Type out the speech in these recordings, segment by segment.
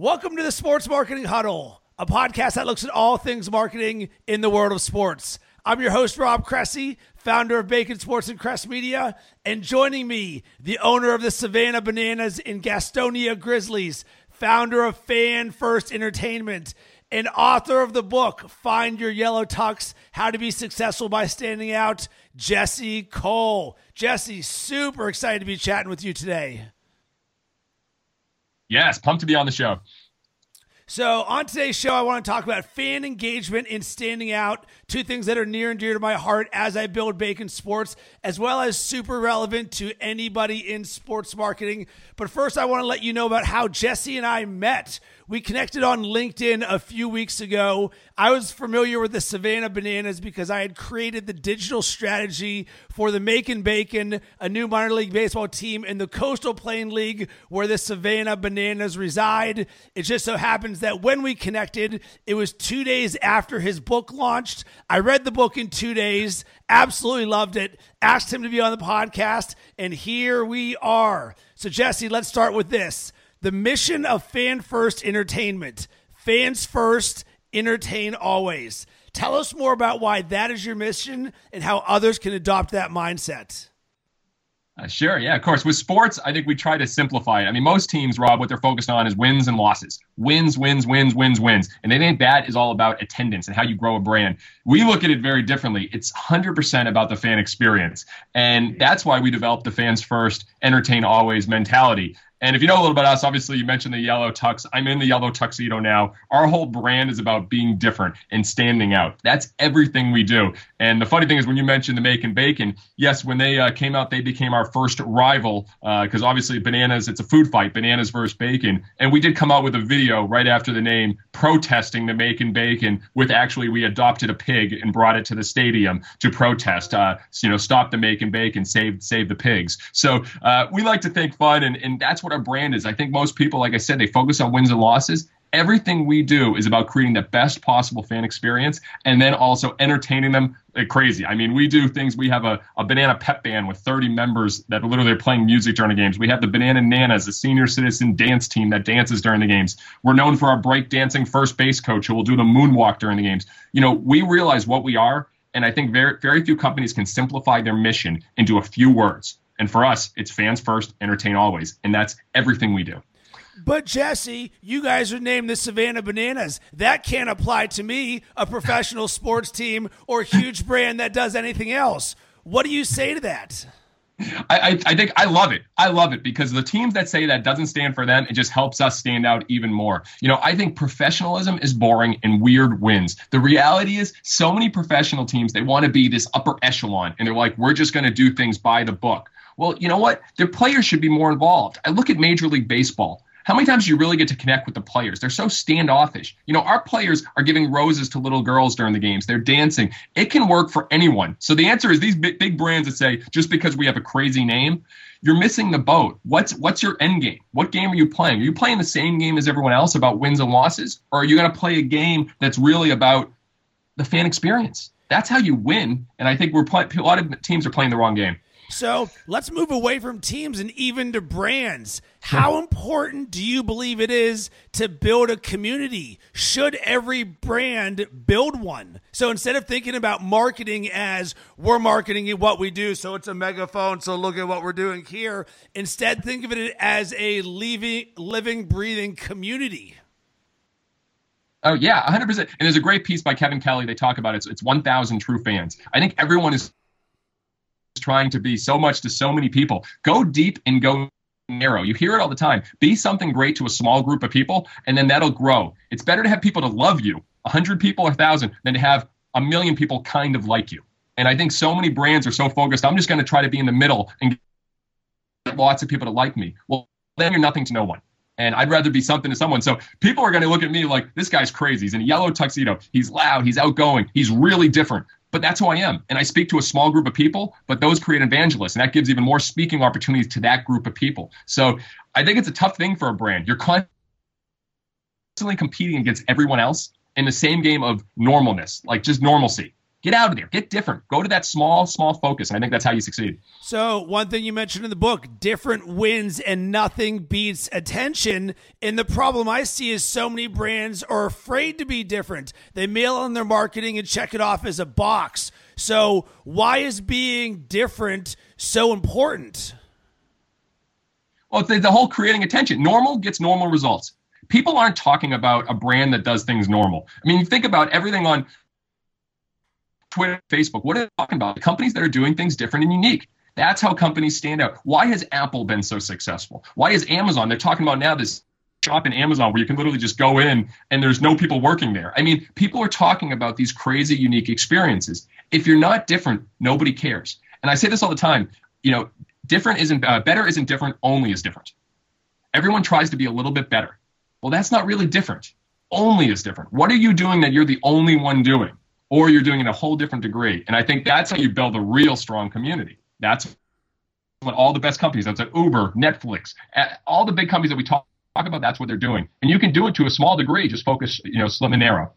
Welcome to the Sports Marketing Huddle, a podcast that looks at all things marketing in the world of sports. I'm your host, Rob Cressy, founder of Bacon Sports and Crest Media, and joining me, the owner of the Savannah Bananas in Gastonia Grizzlies, founder of Fan First Entertainment, and author of the book, Find Your Yellow Tux How to Be Successful by Standing Out, Jesse Cole. Jesse, super excited to be chatting with you today. Yes, pumped to be on the show. So, on today's show, I want to talk about fan engagement and standing out, two things that are near and dear to my heart as I build Bacon Sports, as well as super relevant to anybody in sports marketing. But first, I want to let you know about how Jesse and I met. We connected on LinkedIn a few weeks ago. I was familiar with the Savannah Bananas because I had created the digital strategy for the Macon Bacon, a new minor league baseball team in the Coastal Plain League where the Savannah Bananas reside. It just so happens that when we connected, it was two days after his book launched. I read the book in two days, absolutely loved it, asked him to be on the podcast, and here we are. So, Jesse, let's start with this. The mission of Fan First Entertainment fans first, entertain always. Tell us more about why that is your mission and how others can adopt that mindset. Uh, sure, yeah, of course. With sports, I think we try to simplify it. I mean, most teams, Rob, what they're focused on is wins and losses. Wins, wins, wins, wins, wins. And they think that is all about attendance and how you grow a brand. We look at it very differently. It's 100% about the fan experience. And that's why we developed the fans first, entertain always mentality. And if you know a little about us, obviously you mentioned the yellow tux. I'm in the yellow tuxedo now. Our whole brand is about being different and standing out. That's everything we do. And the funny thing is, when you mentioned the Macon Bacon, yes, when they uh, came out, they became our first rival because uh, obviously bananas, it's a food fight, bananas versus bacon. And we did come out with a video right after the name protesting the Macon Bacon. With actually, we adopted a pig and brought it to the stadium to protest. Uh, you know, stop the Macon Bacon, save save the pigs. So uh, we like to think fun, and and that's what what our brand is. I think most people, like I said, they focus on wins and losses. Everything we do is about creating the best possible fan experience and then also entertaining them like crazy. I mean, we do things. We have a, a banana pep band with 30 members that literally are playing music during the games. We have the Banana Nanas, a senior citizen dance team that dances during the games. We're known for our break dancing first base coach who will do the moonwalk during the games. You know, we realize what we are, and I think very very few companies can simplify their mission into a few words. And for us, it's fans first, entertain always. And that's everything we do. But Jesse, you guys are named the Savannah Bananas. That can't apply to me, a professional sports team or huge brand that does anything else. What do you say to that? I, I, think I love it. I love it because the teams that say that doesn't stand for them, it just helps us stand out even more. You know, I think professionalism is boring and weird wins. The reality is, so many professional teams they want to be this upper echelon, and they're like, we're just going to do things by the book. Well, you know what? Their players should be more involved. I look at Major League Baseball. How many times do you really get to connect with the players? They're so standoffish. You know, our players are giving roses to little girls during the games. They're dancing. It can work for anyone. So the answer is these big, big brands that say just because we have a crazy name, you're missing the boat. What's what's your end game? What game are you playing? Are you playing the same game as everyone else about wins and losses, or are you going to play a game that's really about the fan experience? That's how you win. And I think we're play, a lot of teams are playing the wrong game. So let's move away from teams and even to brands. How important do you believe it is to build a community? Should every brand build one? So instead of thinking about marketing as we're marketing what we do, so it's a megaphone, so look at what we're doing here, instead think of it as a living, living breathing community. Oh yeah, 100%. And there's a great piece by Kevin Kelly. They talk about it. It's, it's 1,000 true fans. I think everyone is trying to be so much to so many people. Go deep and go narrow. You hear it all the time. Be something great to a small group of people, and then that'll grow. It's better to have people to love you, 100 people or 1,000, than to have a million people kind of like you. And I think so many brands are so focused, I'm just going to try to be in the middle and get lots of people to like me. Well, then you're nothing to no one. And I'd rather be something to someone. So people are going to look at me like, this guy's crazy. He's in a yellow tuxedo. He's loud. He's outgoing. He's really different but that's who I am. And I speak to a small group of people, but those create evangelists, and that gives even more speaking opportunities to that group of people. So I think it's a tough thing for a brand. You're constantly competing against everyone else in the same game of normalness, like just normalcy. Get out of there. Get different. Go to that small, small focus. And I think that's how you succeed. So, one thing you mentioned in the book different wins and nothing beats attention. And the problem I see is so many brands are afraid to be different. They mail on their marketing and check it off as a box. So, why is being different so important? Well, the, the whole creating attention. Normal gets normal results. People aren't talking about a brand that does things normal. I mean, think about everything on Twitter, Facebook. What are they talking about? Companies that are doing things different and unique. That's how companies stand out. Why has Apple been so successful? Why is Amazon? They're talking about now this shop in Amazon where you can literally just go in and there's no people working there. I mean, people are talking about these crazy, unique experiences. If you're not different, nobody cares. And I say this all the time. You know, different isn't uh, better isn't different. Only is different. Everyone tries to be a little bit better. Well, that's not really different. Only is different. What are you doing that you're the only one doing? Or you're doing it a whole different degree. And I think that's how you build a real strong community. That's what all the best companies, that's like Uber, Netflix, all the big companies that we talk, talk about, that's what they're doing. And you can do it to a small degree, just focus, you know, slim and narrow.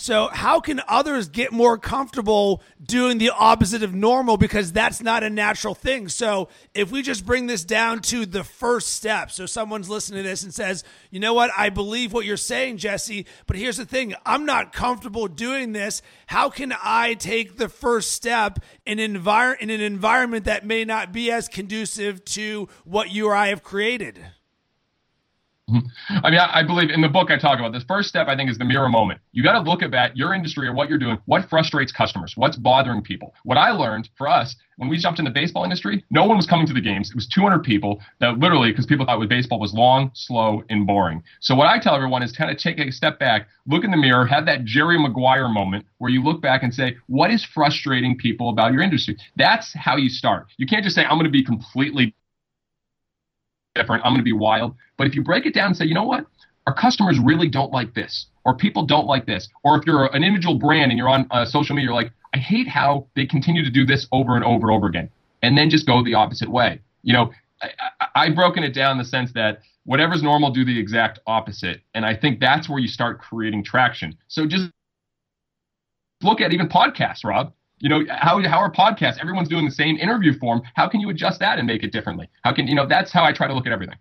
So, how can others get more comfortable doing the opposite of normal because that's not a natural thing? So, if we just bring this down to the first step, so someone's listening to this and says, you know what, I believe what you're saying, Jesse, but here's the thing I'm not comfortable doing this. How can I take the first step in, envir- in an environment that may not be as conducive to what you or I have created? I mean, I, I, believe in the book I talk about this. First step, I think, is the mirror moment. You got to look at your industry or what you're doing. What frustrates customers? What's bothering people? What I learned for us when we jumped in the baseball industry, no one was coming to the games. It was 200 people that literally, because people thought baseball was long, slow, and boring. So what I tell everyone is kind of take a step back, look in the mirror, have that Jerry Maguire moment where you look back and say, what is frustrating people about your industry? That's how you start. You can't just say, I'm going to be completely different. I'm going to be wild. But if you break it down and say, you know what? Our customers really don't like this, or people don't like this. Or if you're an individual brand and you're on uh, social media, you're like, I hate how they continue to do this over and over and over again. And then just go the opposite way. You know, I, I, I've broken it down in the sense that whatever's normal, do the exact opposite. And I think that's where you start creating traction. So just look at even podcasts, Rob. You know, how, how are podcasts? Everyone's doing the same interview form. How can you adjust that and make it differently? How can, you know, that's how I try to look at everything.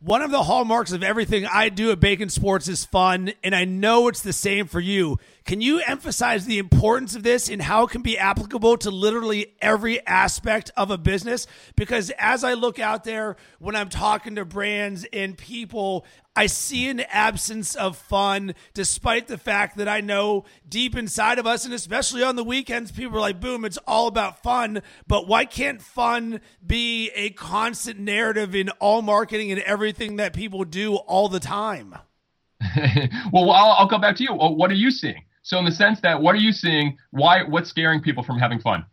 One of the hallmarks of everything I do at Bacon Sports is fun, and I know it's the same for you. Can you emphasize the importance of this and how it can be applicable to literally every aspect of a business? Because as I look out there when I'm talking to brands and people, I see an absence of fun, despite the fact that I know deep inside of us, and especially on the weekends, people are like, boom, it's all about fun. But why can't fun be a constant narrative in all marketing and everything that people do all the time? well, I'll, I'll come back to you. What are you seeing? So in the sense that what are you seeing? Why what's scaring people from having fun?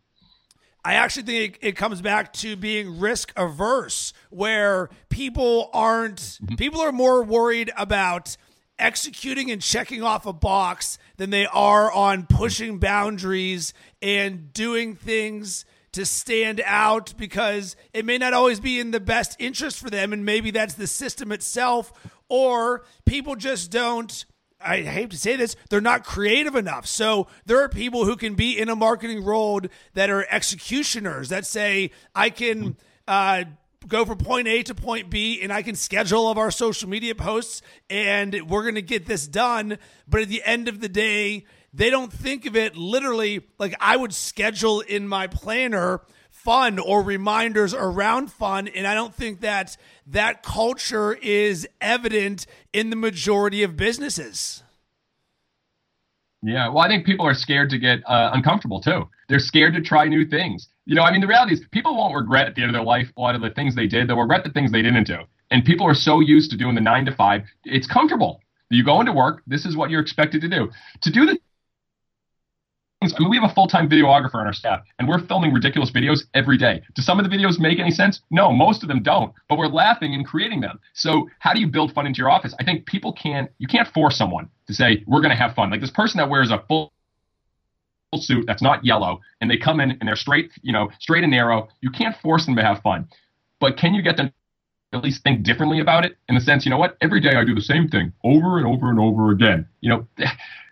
I actually think it, comes back to being risk averse, where people aren't, mm-hmm. people are more worried about executing and checking off a box than they are on pushing boundaries and doing things to stand out because it may not always be in the best interest for them. And maybe that's the system itself, or people just don't I hate to say this, they're not creative enough. So there are people who can be in a marketing role that are executioners that say, I can uh, go from point A to point B and I can schedule of our social media posts and we're going to get this done. But at the end of the day, they don't think of it literally like I would schedule in my planner fun or reminders around fun. And I don't think that that culture is evident in the majority of businesses. Yeah, well, I think people are scared to get uh, uncomfortable too. They're scared to try new things. You know, I mean, the reality is people won't regret at the end of their life a lot of the things they did. They'll regret the things they didn't do. And people are so used to doing the nine to five, it's comfortable. You go into work, this is what you're expected to do. To do the I mean, we have a full time videographer on our staff, and we're filming ridiculous videos every day. Do some of the videos make any sense? No, most of them don't, but we're laughing and creating them. So, how do you build fun into your office? I think people can't, you can't force someone to say, we're going to have fun. Like this person that wears a full suit that's not yellow and they come in and they're straight, you know, straight and narrow. You can't force them to have fun, but can you get them at least think differently about it in the sense, you know what, every day I do the same thing over and over and over again. You know,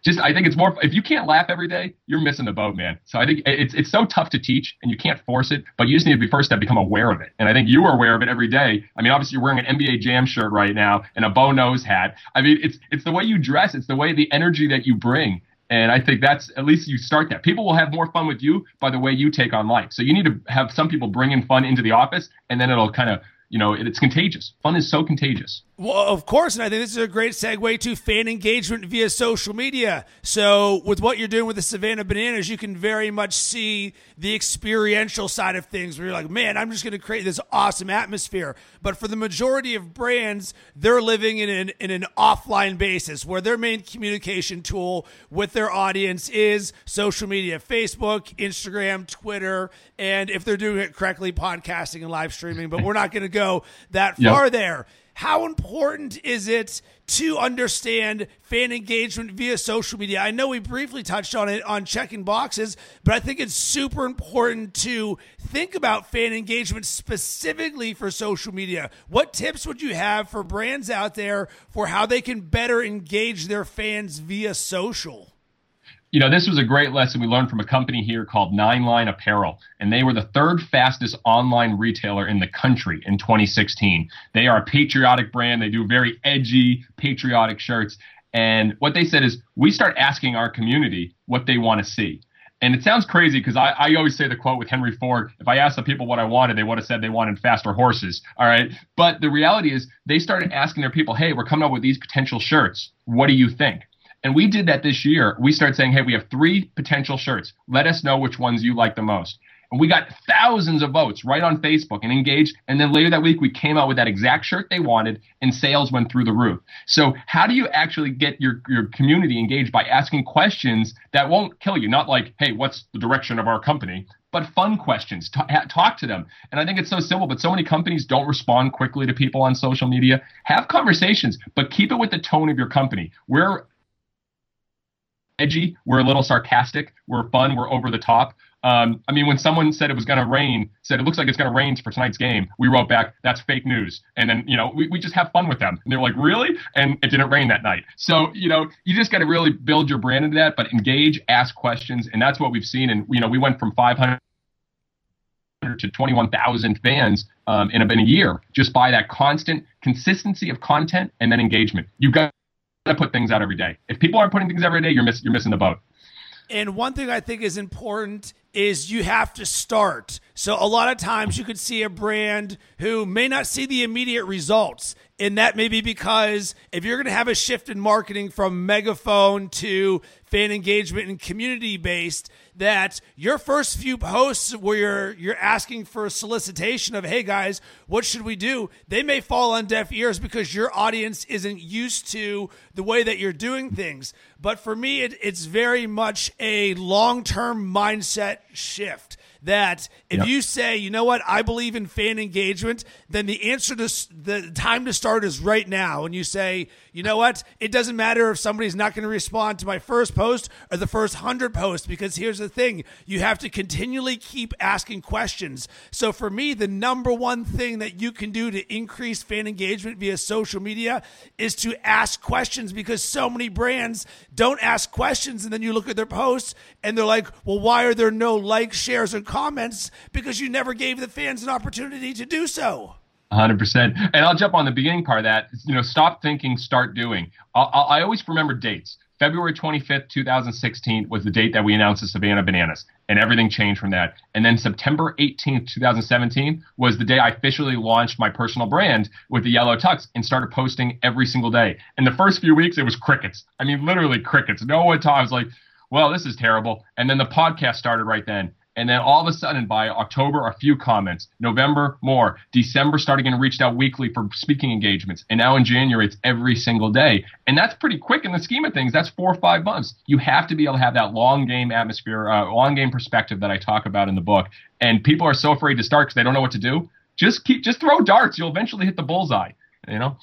just I think it's more if you can't laugh every day, you're missing the boat, man. So I think it's it's so tough to teach and you can't force it, but you just need to be first step become aware of it. And I think you are aware of it every day. I mean, obviously you're wearing an NBA Jam shirt right now and a bow nose hat. I mean, it's it's the way you dress, it's the way the energy that you bring. And I think that's at least you start that. People will have more fun with you by the way you take on life. So you need to have some people bring in fun into the office, and then it'll kind of you know, it's contagious. Fun is so contagious. Well, of course, and I think this is a great segue to fan engagement via social media. So, with what you're doing with the Savannah Bananas, you can very much see the experiential side of things where you're like, man, I'm just going to create this awesome atmosphere. But for the majority of brands, they're living in an, in an offline basis where their main communication tool with their audience is social media Facebook, Instagram, Twitter, and if they're doing it correctly, podcasting and live streaming. But we're not going to go that far yep. there. How important is it to understand fan engagement via social media? I know we briefly touched on it on checking boxes, but I think it's super important to think about fan engagement specifically for social media. What tips would you have for brands out there for how they can better engage their fans via social? You know, this was a great lesson we learned from a company here called Nine Line Apparel, and they were the third fastest online retailer in the country in 2016. They are a patriotic brand. They do very edgy, patriotic shirts. And what they said is, we start asking our community what they want to see. And it sounds crazy because I, I always say the quote with Henry Ford if I asked the people what I wanted, they would have said they wanted faster horses. All right. But the reality is, they started asking their people, hey, we're coming up with these potential shirts. What do you think? And we did that this year. We started saying, hey, we have three potential shirts. Let us know which ones you like the most. And we got thousands of votes right on Facebook and engaged. And then later that week, we came out with that exact shirt they wanted, and sales went through the roof. So, how do you actually get your, your community engaged by asking questions that won't kill you? Not like, hey, what's the direction of our company? But fun questions. Talk, talk to them. And I think it's so simple, but so many companies don't respond quickly to people on social media. Have conversations, but keep it with the tone of your company. We're edgy. We're a little sarcastic. We're fun. We're over the top. Um, I mean, when someone said it was going to rain, said it looks like it's going to rain for tonight's game, we wrote back, that's fake news. And then, you know, we, we just have fun with them. And they're like, really? And it didn't rain that night. So, you know, you just got to really build your brand into that, but engage, ask questions. And that's what we've seen. And, you know, we went from 500 to 21,000 fans um, in, a, in a year just by that constant consistency of content and then engagement. You've got to put things out every day. If people aren't putting things every day, you're miss, you're missing the boat. And one thing I think is important is you have to start. So a lot of times you could see a brand who may not see the immediate results. And that may be because if you're going to have a shift in marketing from megaphone to fan engagement and community based, that your first few posts where you're you're asking for a solicitation of hey guys what should we do? they may fall on deaf ears because your audience isn't used to the way that you're doing things. But for me it, it's very much a long-term mindset shift that if yep. you say, you know what, I believe in fan engagement, then the answer to the time to start is right now. And you say, you know what, it doesn't matter if somebody's not going to respond to my first post or the first hundred posts, because here's the thing you have to continually keep asking questions. So for me, the number one thing that you can do to increase fan engagement via social media is to ask questions because so many brands don't ask questions. And then you look at their posts and they're like, well, why are there no likes, shares, and comments because you never gave the fans an opportunity to do so. 100%. And I'll jump on the beginning part of that. You know, stop thinking, start doing. I'll, i always remember dates. February 25th, 2016 was the date that we announced the Savannah Bananas, and everything changed from that. And then September 18th, 2017 was the day I officially launched my personal brand with the Yellow Tux and started posting every single day. In the first few weeks, it was crickets. I mean, literally crickets. No one talked. I was like, well, this is terrible. And then the podcast started right then. And then all of a sudden, by October, a few comments. November, more. December, starting getting reached out weekly for speaking engagements. And now in January, it's every single day. And that's pretty quick in the scheme of things. That's four or five months. You have to be able to have that long game atmosphere, uh, long game perspective that I talk about in the book. And people are so afraid to start because they don't know what to do. Just keep, just throw darts. You'll eventually hit the bullseye. You know.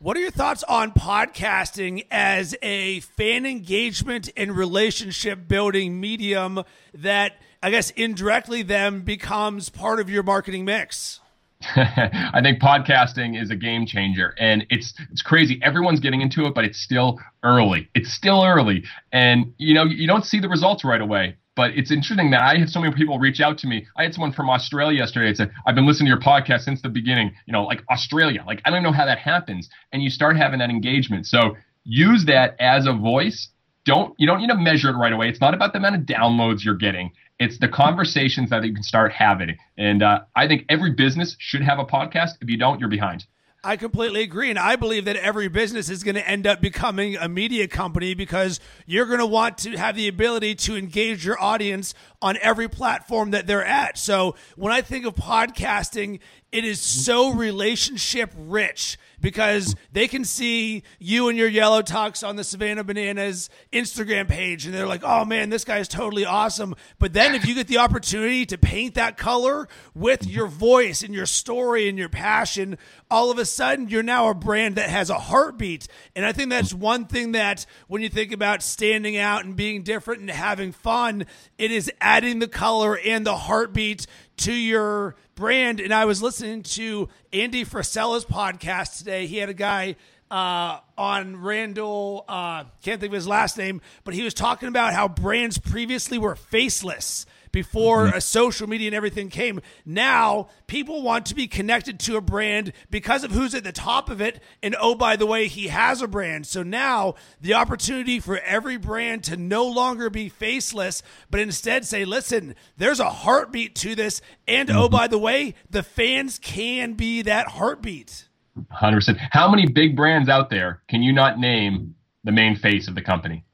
What are your thoughts on podcasting as a fan engagement and relationship building medium that I guess indirectly then becomes part of your marketing mix? I think podcasting is a game changer and it's it's crazy. Everyone's getting into it, but it's still early. It's still early. And you know, you don't see the results right away. But it's interesting that I have so many people reach out to me. I had someone from Australia yesterday that said, I've been listening to your podcast since the beginning, you know, like Australia. Like I don't know how that happens. And you start having that engagement. So use that as a voice. Don't you don't need to measure it right away. It's not about the amount of downloads you're getting. It's the conversations that you can start having. And uh, I think every business should have a podcast. If you don't, you're behind. I completely agree. And I believe that every business is going to end up becoming a media company because you're going to want to have the ability to engage your audience on every platform that they're at. So when I think of podcasting, it is so relationship rich because they can see you and your yellow tux on the Savannah Bananas Instagram page and they're like, oh man, this guy is totally awesome. But then if you get the opportunity to paint that color with your voice and your story and your passion, all of a sudden you're now a brand that has a heartbeat. And I think that's one thing that when you think about standing out and being different and having fun, it is adding the color and the heartbeat to your brand. And I was listening to Andy Frisella's podcast today. He had a guy uh, on Randall, uh, can't think of his last name, but he was talking about how brands previously were faceless before mm-hmm. a social media and everything came. Now people want to be connected to a brand because of who's at the top of it. And oh, by the way, he has a brand. So now the opportunity for every brand to no longer be faceless, but instead say, listen, there's a heartbeat to this. And oh, mm-hmm. oh, by the way, the fans can be that heartbeat. 100%. How many big brands out there can you not name the main face of the company?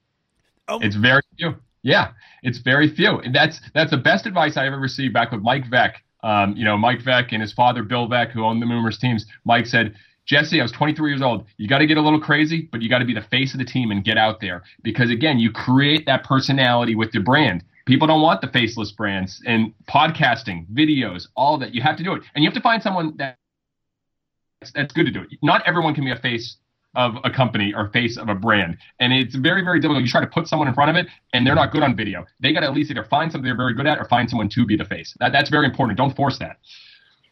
Oh. It's very few. Yeah, it's very few. And that's that's the best advice I ever received back with Mike Veeck. Um, you know, Mike Veeck and his father Bill Veeck, who owned the numerous teams. Mike said, Jesse, I was 23 years old. You got to get a little crazy, but you got to be the face of the team and get out there because again, you create that personality with your brand. People don't want the faceless brands and podcasting, videos, all that. You have to do it, and you have to find someone that that's good to do it. Not everyone can be a face of a company or face of a brand. And it's very, very difficult. You try to put someone in front of it and they're not good on video. They got to at least either find something they're very good at or find someone to be the face. That, that's very important. Don't force that.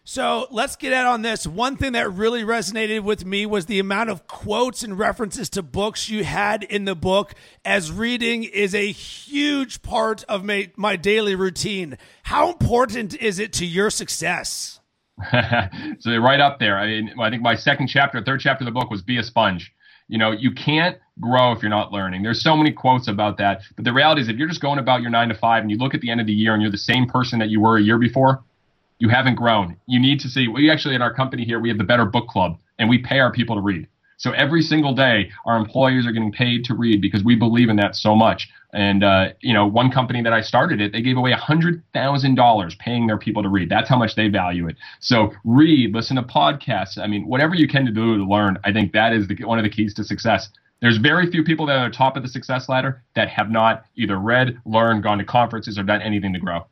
So let's get out on this. One thing that really resonated with me was the amount of quotes and references to books you had in the book, as reading is a huge part of my, my daily routine. How important is it to your success? so they're right up there. I mean, I think my second chapter, third chapter of the book was be a sponge. You know, you can't grow if you're not learning. There's so many quotes about that. But the reality is, if you're just going about your nine to five and you look at the end of the year and you're the same person that you were a year before, you haven't grown. You need to see. We actually, in our company here, we have the Better Book Club, and we pay our people to read. So every single day, our employees are getting paid to read because we believe in that so much. And uh, you know, one company that I started it, they gave away hundred thousand dollars paying their people to read. That's how much they value it. So read, listen to podcasts. I mean, whatever you can to do to learn. I think that is the, one of the keys to success. There's very few people that are top of the success ladder that have not either read, learned, gone to conferences, or done anything to grow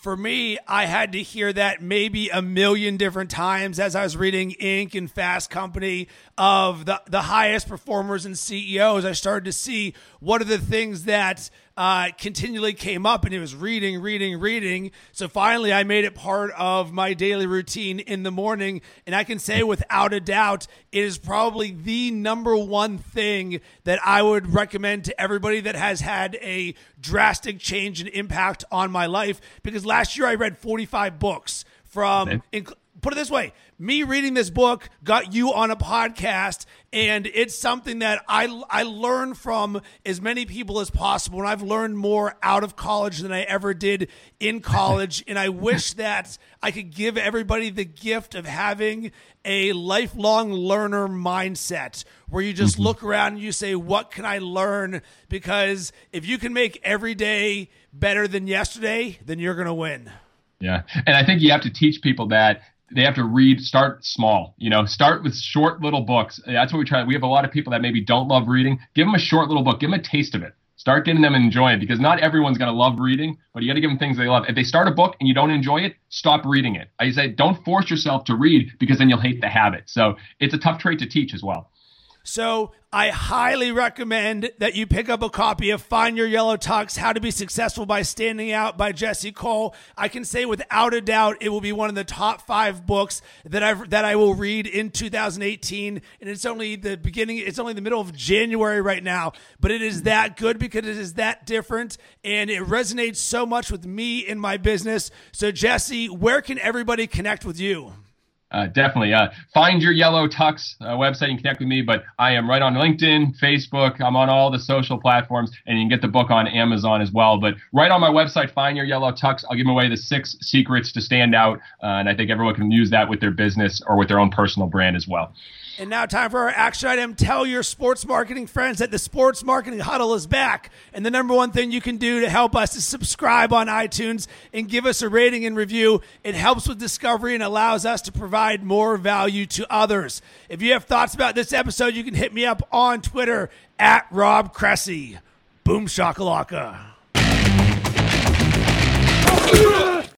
for me, I had to hear that maybe a million different times as I was reading Inc. and Fast Company of the, the highest performers and CEOs. I started to see what are the things that uh, continually came up and it was reading, reading, reading. So finally, I made it part of my daily routine in the morning. And I can say without a doubt, it is probably the number one thing that I would recommend to everybody that has had a drastic change and impact on my life. Because last year I read 45 books from. Okay. Put it this way me reading this book got you on a podcast and it's something that I, I learn from as many people as possible and i've learned more out of college than i ever did in college and i wish that i could give everybody the gift of having a lifelong learner mindset where you just mm-hmm. look around and you say what can i learn because if you can make every day better than yesterday then you're going to win yeah. And I think you have to teach people that they have to read start small you know start with short little books. That's what we try we have a lot of people that maybe don't love reading. Give them a short little book give them a taste of it. Start getting them enjoying it because not everyone's going to love reading but you got to give them things they love. If they start a book and you don't enjoy it stop reading it. I say don't force yourself to read because then you'll hate the habit. So it's a tough trait to teach as well So I highly recommend that you pick up a copy of Find Your Yellow Tux How to Be Successful by Standing Out by Jesse Cole. I can say without a doubt it will be one of the top five books that I that I will read in 2018. And it's only the beginning, it's only the middle of January right now, but it is that good because it is that different and it resonates so much with me in my business. So, Jesse, where can everybody connect with you? Uh, definitely. Uh, find your yellow tux uh, website and connect with me. But I am right on LinkedIn, Facebook. I'm on all the social platforms, and you can get the book on Amazon as well. But right on my website, find your yellow tux. I'll give away the six secrets to stand out, uh, and I think everyone can use that with their business or with their own personal brand as well. And now, time for our action item. Tell your sports marketing friends that the Sports Marketing Huddle is back. And the number one thing you can do to help us is subscribe on iTunes and give us a rating and review. It helps with discovery and allows us to provide more value to others. If you have thoughts about this episode, you can hit me up on Twitter at Rob Cressy. Boom shakalaka.